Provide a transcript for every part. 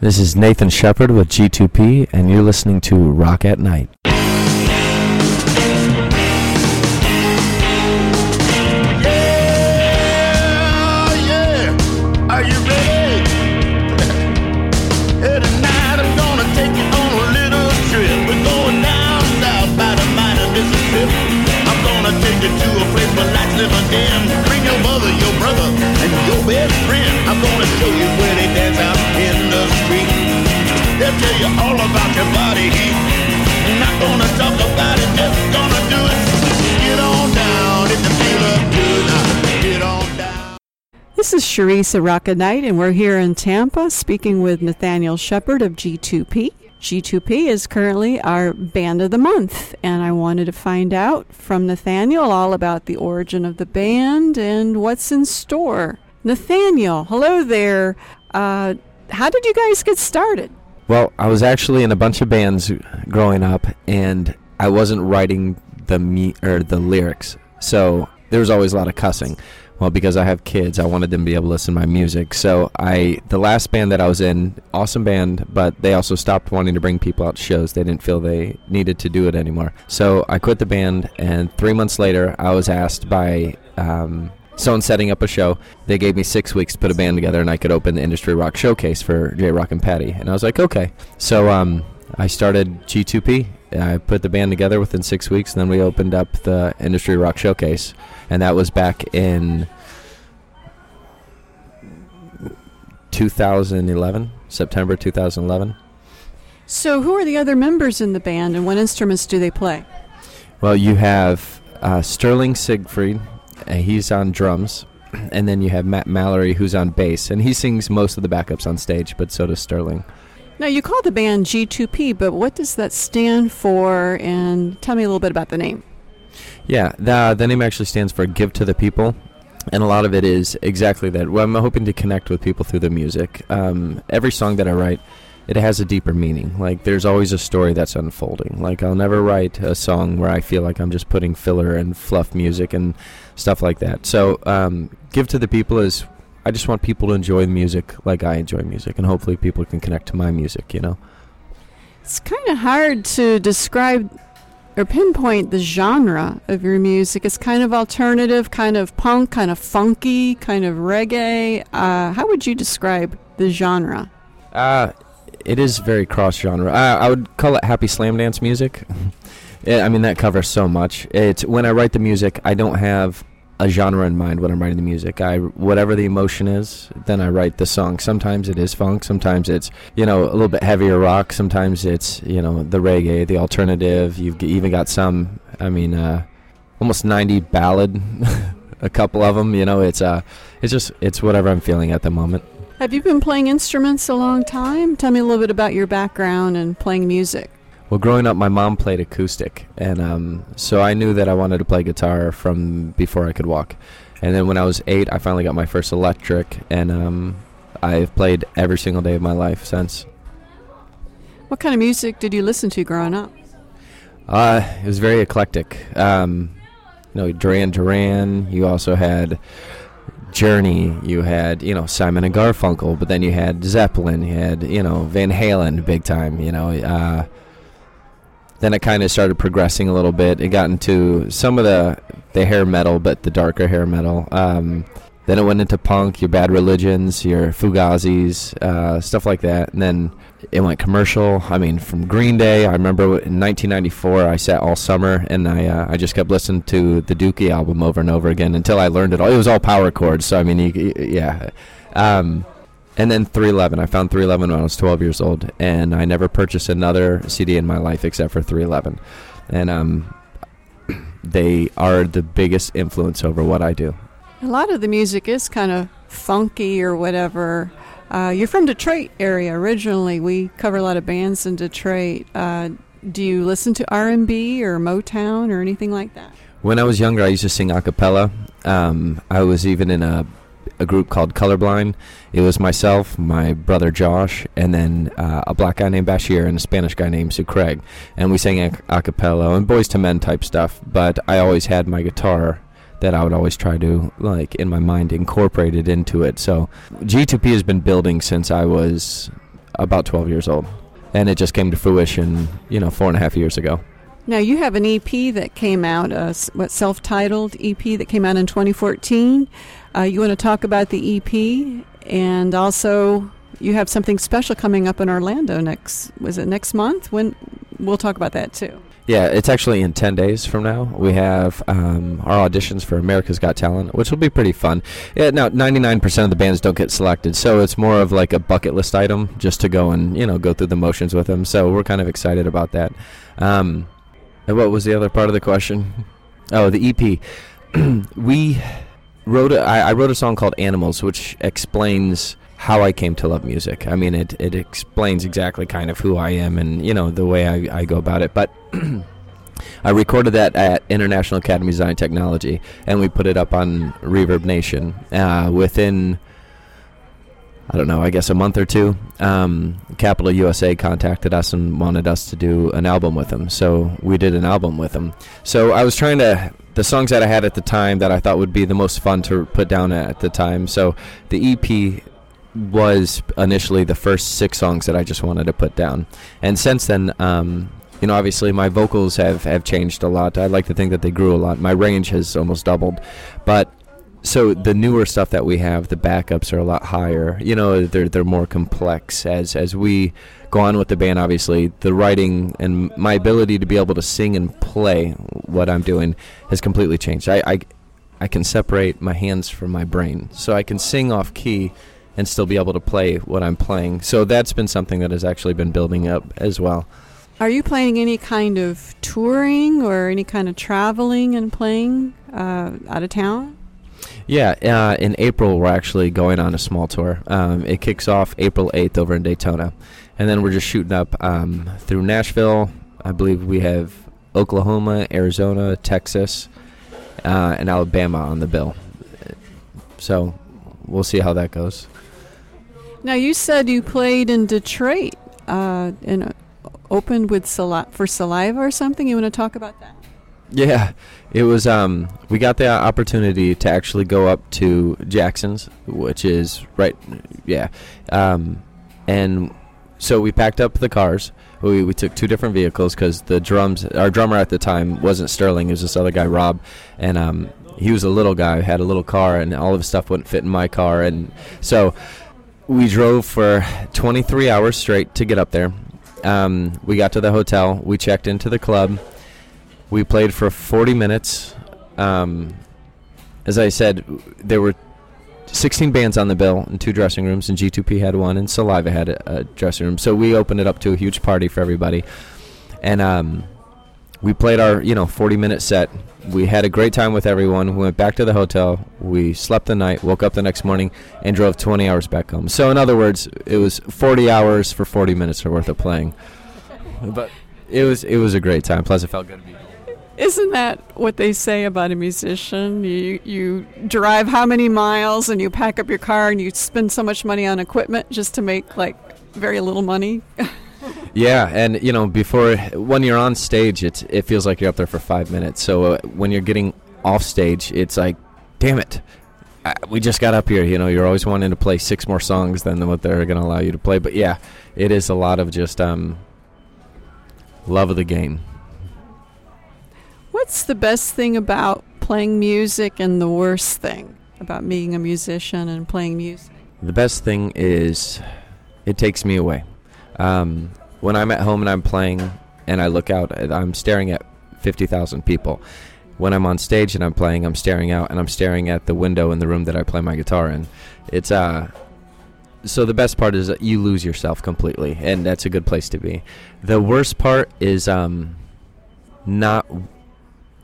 This is Nathan Shepherd with G2P, and you're listening to Rock at Night. Tell you all about your body heat. Not gonna talk about it, just gonna do it. Get on down if you feel up. Get on down. This is Chyrisse at Rock at Night, and we're here in Tampa speaking with Nathaniel Shepherd of G2P. G2P is currently our band of the month, and I wanted to find out from Nathaniel all about the origin of the band and what's in store. Nathaniel, hello there. Uh, how did you guys get started? Well, I was actually in a bunch of bands growing up, and I wasn't writing the me or the lyrics, so there was always a lot of cussing. Well, because I have kids, I wanted them to be able to listen to my music. So I, the last band that I was in, awesome band, but they also stopped wanting to bring people out to shows. They didn't feel they needed to do it anymore. So I quit the band, and three months later, I was asked by um, someone setting up a show. They gave me six weeks to put a band together, and I could open the Industry Rock Showcase for J Rock and Patty. And I was like, okay. So um, I started G2P. I put the band together within six weeks, and then we opened up the Industry Rock Showcase, and that was back in 2011, September 2011. So, who are the other members in the band, and what instruments do they play? Well, you have uh, Sterling Siegfried, uh, he's on drums, and then you have Matt Mallory, who's on bass, and he sings most of the backups on stage, but so does Sterling. Now, you call the band G2P, but what does that stand for? And tell me a little bit about the name. Yeah, the, the name actually stands for Give to the People, and a lot of it is exactly that. Well, I'm hoping to connect with people through the music. Um, every song that I write, it has a deeper meaning. Like, there's always a story that's unfolding. Like, I'll never write a song where I feel like I'm just putting filler and fluff music and stuff like that. So, um, Give to the People is I just want people to enjoy the music like I enjoy music, and hopefully people can connect to my music, you know? It's kind of hard to describe or pinpoint the genre of your music. It's kind of alternative, kind of punk, kind of funky, kind of reggae. Uh, how would you describe the genre? Uh, it is very cross genre. I, I would call it happy slam dance music. Yeah, I mean, that covers so much. It's when I write the music, I don't have a genre in mind when I'm writing the music. I whatever the emotion is, then I write the song. Sometimes it is funk, sometimes it's you know a little bit heavier rock, sometimes it's you know the reggae, the alternative. You've g- even got some, I mean, uh, almost 90 ballad, a couple of them. You know, it's uh, it's just it's whatever I'm feeling at the moment. Have you been playing instruments a long time? Tell me a little bit about your background and playing music. Well, growing up, my mom played acoustic, and um, so I knew that I wanted to play guitar from before I could walk. And then when I was eight, I finally got my first electric, and um, I've played every single day of my life since. What kind of music did you listen to growing up? Uh, it was very eclectic. Um, you know, Duran Duran. You also had Journey. You had you know Simon and Garfunkel, but then you had Zeppelin. You had you know Van Halen, big time. You know. Uh, then it kind of started progressing a little bit. It got into some of the the hair metal, but the darker hair metal. Um, then it went into punk, your Bad Religions, your Fugazis, uh, stuff like that. And then it went commercial. I mean, from Green Day. I remember in 1994, I sat all summer and I uh, I just kept listening to the Dookie album over and over again until I learned it all. It was all power chords, so I mean, you, yeah. Um, and then 311. I found 311 when I was 12 years old, and I never purchased another CD in my life except for 311. And um, they are the biggest influence over what I do. A lot of the music is kind of funky or whatever. Uh, you're from Detroit area originally. We cover a lot of bands in Detroit. Uh, do you listen to R&B or Motown or anything like that? When I was younger, I used to sing a cappella. Um, I was even in a, a group called Colorblind. It was myself, my brother Josh, and then uh, a black guy named Bashir and a Spanish guy named Sue Craig. And we sang a, a cappella and Boyz II Men type stuff. But I always had my guitar that I would always try to, like, in my mind, incorporate it into it. So G2P has been building since I was about 12 years old, and it just came to fruition, you know, four and a half years ago. Now you have an EP that came out, uh, what self-titled EP that came out in 2014. Uh, you want to talk about the EP, and also you have something special coming up in Orlando next. Was it next month? When we'll talk about that too. Yeah, it's actually in 10 days from now. We have um, our auditions for America's Got Talent, which will be pretty fun. Yeah, now 99% of the bands don't get selected, so it's more of like a bucket list item just to go and, you know, go through the motions with them. So we're kind of excited about that. Um, and what was the other part of the question? Oh, the EP. we wrote a, I, I wrote a song called Animals, which explains how I came to love music. I mean, it, it explains exactly kind of who I am and, you know, the way I, I go about it. But I recorded that at International Academy of Design Technology, and we put it up on ReverbNation. Uh, within, I don't know, I guess a month or two, um, Capitol USA contacted us and wanted us to do an album with them. So we did an album with them. So I was trying to, the songs that I had at the time that I thought would be the most fun to put down at the time. So the EP was initially the first six songs that I just wanted to put down. And since then, um, you know, obviously my vocals have, have changed a lot. I like to think that they grew a lot. My range has almost doubled. But so the newer stuff that we have, the backups are a lot higher. You know, they're they're more complex as as we go on with the band. Obviously, the writing and my ability to be able to sing and play what I'm doing has completely changed. I I, I can separate my hands from my brain, so I can sing off key and still be able to play what I'm playing. So that's been something that has actually been building up as well. Are you planning any kind of touring or any kind of traveling and playing uh, out of town? Yeah, uh, in April we're actually going on a small tour. Um, it kicks off April 8th over in Daytona, and then we're just shooting up um, through Nashville. I believe we have Oklahoma, Arizona, Texas, uh, and Alabama on the bill. So we'll see how that goes. Now you said you played in Detroit uh, and opened with sali- for Saliva or something. You want to talk about that? Yeah, it was. Um, we got the opportunity to actually go up to Jackson's, which is right. Yeah, um, and so we packed up the cars. We, we took two different vehicles because the drums. Our drummer at the time wasn't Sterling. It was this other guy, Rob, and um, he was a little guy, who had a little car, and all of his stuff wouldn't fit in my car, and so we drove for 23 hours straight to get up there. Um, we got to the hotel. We checked into the club. We played for 40 minutes. Um, as I said, there were 16 bands on the bill and two dressing rooms, and G2P had one, and Saliva had a, a dressing room. So we opened it up to a huge party for everybody, and um, we played our you know 40 minute set. We had a great time with everyone. We went back to the hotel. We slept the night, woke up the next morning, and drove 20 hours back home. So in other words, it was 40 hours for 40 minutes worth of playing. But it was it was a great time. Plus, it felt good to be. Isn't that what they say about a musician? You you drive how many miles and you pack up your car and you spend so much money on equipment just to make like very little money. Yeah, and you know, before when you're on stage, it's it feels like you're up there for five minutes. So uh, when you're getting off stage, it's like, damn it, uh, we just got up here. You know, you're always wanting to play six more songs than what they're going to allow you to play. But yeah, it is a lot of just um, love of the game. What's the best thing about playing music and the worst thing about being a musician and playing music? The best thing is it takes me away. Um, when I'm at home and I'm playing and I look out, I'm staring at 50,000 people. When I'm on stage and I'm playing, I'm staring out and I'm staring at the window in the room that I play my guitar in. It's uh so the best part is that you lose yourself completely and that's a good place to be. The worst part is um not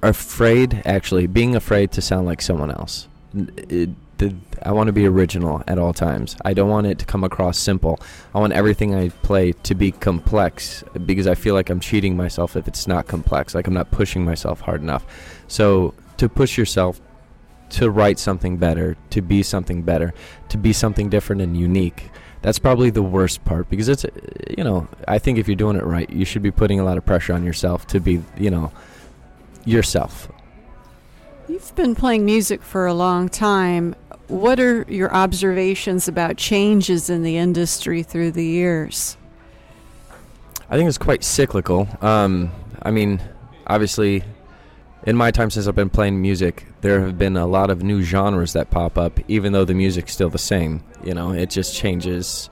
afraid actually being afraid to sound like someone else. It, the, I want to be original at all times. I don't want it to come across simple. I want everything I play to be complex because I feel like I'm cheating myself if it's not complex. Like I'm not pushing myself hard enough. So to push yourself to write something better, to be something better, to be something different and unique. That's probably the worst part because it's, you know, I think if you're doing it right, you should be putting a lot of pressure on yourself to be, you know, yourself. You've been playing music for a long time. What are your observations about changes in the industry through the years? I think it's quite cyclical. Um, I mean, obviously, in my time since I've been playing music, there have been a lot of new genres that pop up, even though the music's still the same. You know, it just changes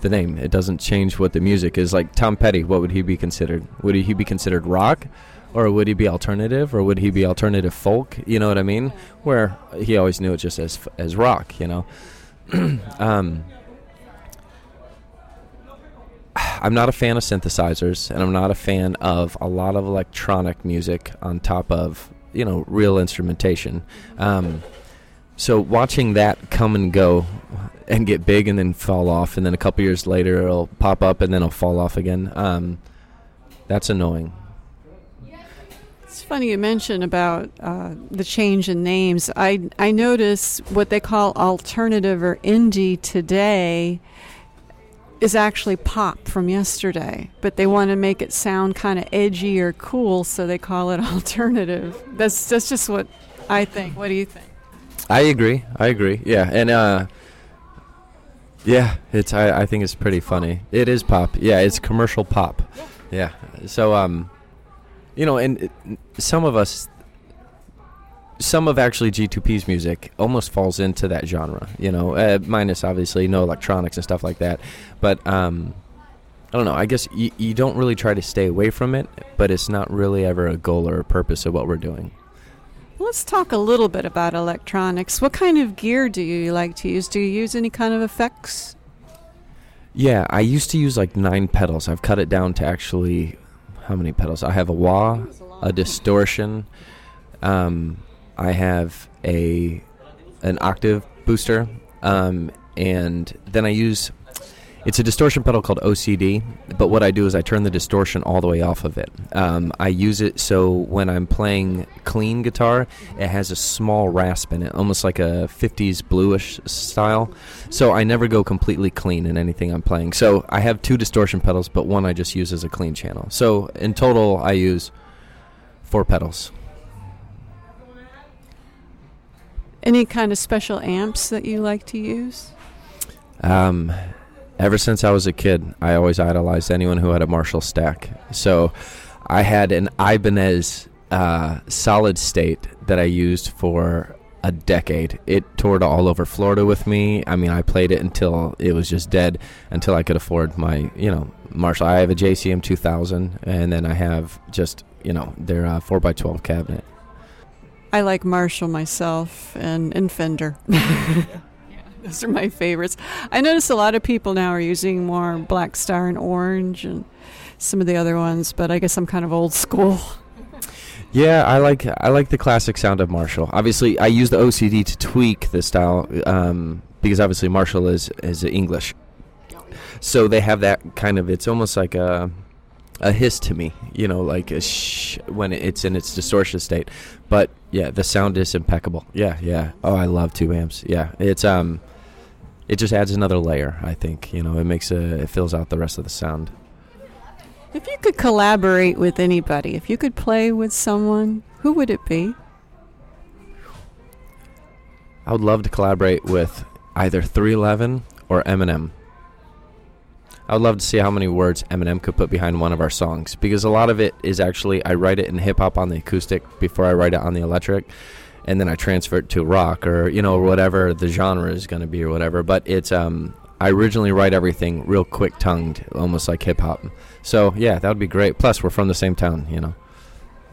the name. It doesn't change what the music is. Like Tom Petty, what would he be considered? Would he be considered rock? Or would he be alternative, or would he be alternative folk? You know what I mean? Where he always knew it just as as rock, you know. um, I'm not a fan of synthesizers, and I'm not a fan of a lot of electronic music on top of you know real instrumentation. Um, so watching that come and go and get big and then fall off, and then a couple years later it'll pop up and then it'll fall off again. Um, that's annoying. It's funny you mention about uh, the change in names. I I notice what they call alternative or indie today is actually pop from yesterday, but they want to make it sound kind of edgy or cool, so they call it alternative. That's that's just what I think. What do you think? I agree. I agree. Yeah, and uh, yeah, it's. I, I think it's pretty funny. It is pop. Yeah, it's commercial pop. Yeah. So um, you know, and it, some of us, some of actually G2P's music almost falls into that genre. You know, uh, minus obviously no electronics and stuff like that, but um. I don't know. I guess you, you don't really try to stay away from it, but it's not really ever a goal or a purpose of what we're doing. Let's talk a little bit about electronics. What kind of gear do you like to use? Do you use any kind of effects? Yeah, I used to use like nine pedals. I've cut it down to actually how many pedals? I have a wah, a distortion. Um, I have a an octave booster, um, and then I use it's a distortion pedal called OCD, but what I do is I turn the distortion all the way off of it. Um, I use it so when I'm playing clean guitar, it has a small rasp in it, almost like a 50s bluish style. So I never go completely clean in anything I'm playing. So I have two distortion pedals, but one I just use as a clean channel. So in total, I use four pedals. Any kind of special amps that you like to use? Um, ever since I was a kid, I always idolized anyone who had a Marshall stack. So I had an Ibanez uh, solid state that I used for a decade. It toured all over Florida with me. I mean, I played it until it was just dead, until I could afford my, you know, Marshall. I have a JCM 2000, and then I have just, you know, their uh, 4x12 cabinet. I like Marshall myself and, and Fender. Those are my favorites. I notice a lot of people now are using more Blackstar and Orange and some of the other ones, but I guess I'm kind of old school. Yeah, I like I like the classic sound of Marshall. Obviously, I use the OCD to tweak the style um, because obviously Marshall is is English, so they have that kind of. It's almost like a a hiss to me, you know, like a shh when it's in its distortion state. But yeah, the sound is impeccable. Yeah, yeah. Oh, I love tube amps. Yeah, it's um, it just adds another layer. I think you know, it makes a it fills out the rest of the sound. If you could collaborate with anybody, if you could play with someone, who would it be? I would love to collaborate with either 311 or Eminem. I would love to see how many words Eminem could put behind one of our songs because a lot of it is actually I write it in hip hop on the acoustic before I write it on the electric, and then I transfer it to rock or you know whatever the genre is going to be or whatever. But it's um I originally write everything real quick tongued, almost like hip hop. So yeah, that would be great. Plus, we're from the same town, you know.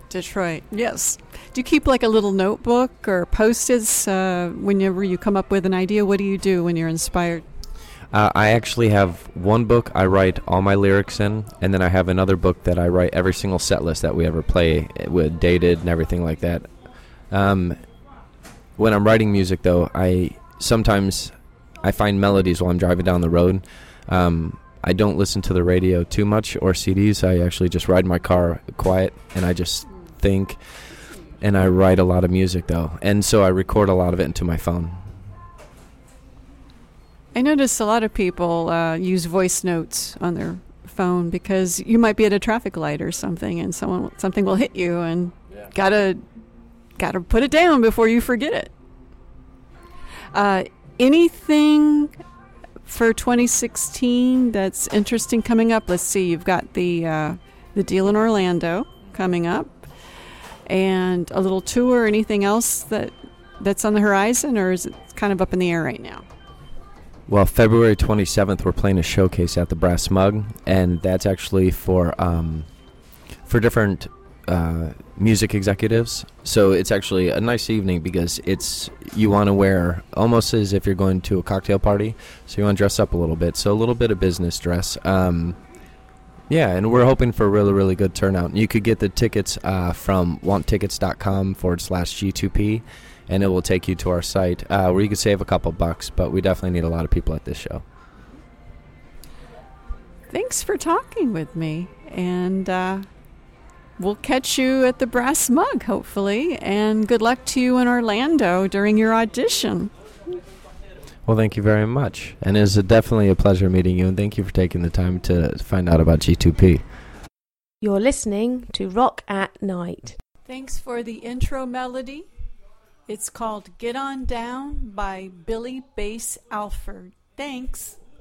Detroit, yes. Do you keep like a little notebook or post-its uh, whenever you come up with an idea? What do you do when you're inspired? Uh, I actually have one book I write all my lyrics in, and then I have another book that I write every single set list that we ever play with dated and everything like that. Um, when I'm writing music, though, I sometimes I find melodies while I'm driving down the road. Um, I don't listen to the radio too much or CDs. I actually just ride my car quiet and I just think. And I write a lot of music though, and so I record a lot of it into my phone. I notice a lot of people uh, use voice notes on their phone because you might be at a traffic light or something, and someone something will hit you, and Yeah. gotta gotta put it down before you forget it. Uh, anything for 2016 that's interesting coming up? Let's see. You've got the uh, the deal in Orlando coming up, and a little tour. Anything else that that's on the horizon, or is it kind of up in the air right now? Well, February 27th, we're playing a showcase at the Brass Mug, and that's actually for um, for different uh, music executives. So it's actually a nice evening because it's you want to wear almost as if you're going to a cocktail party. So you want to dress up a little bit. So a little bit of business dress. Um, yeah, and we're hoping for a really, really good turnout. You could get the tickets uh, from wantickets.com forward slash G2P, and it will take you to our site uh, where you can save a couple bucks. But we definitely need a lot of people at this show. Thanks for talking with me, and uh, we'll catch you at the Brass Mug, hopefully. And good luck to you in Orlando during your audition. Well, thank you very much. And it's definitely a pleasure meeting you, and thank you for taking the time to find out about G2P. You're listening to Rock at Night. Thanks for the intro melody. It's called Get On Down by Billy Bass Alford. Thanks.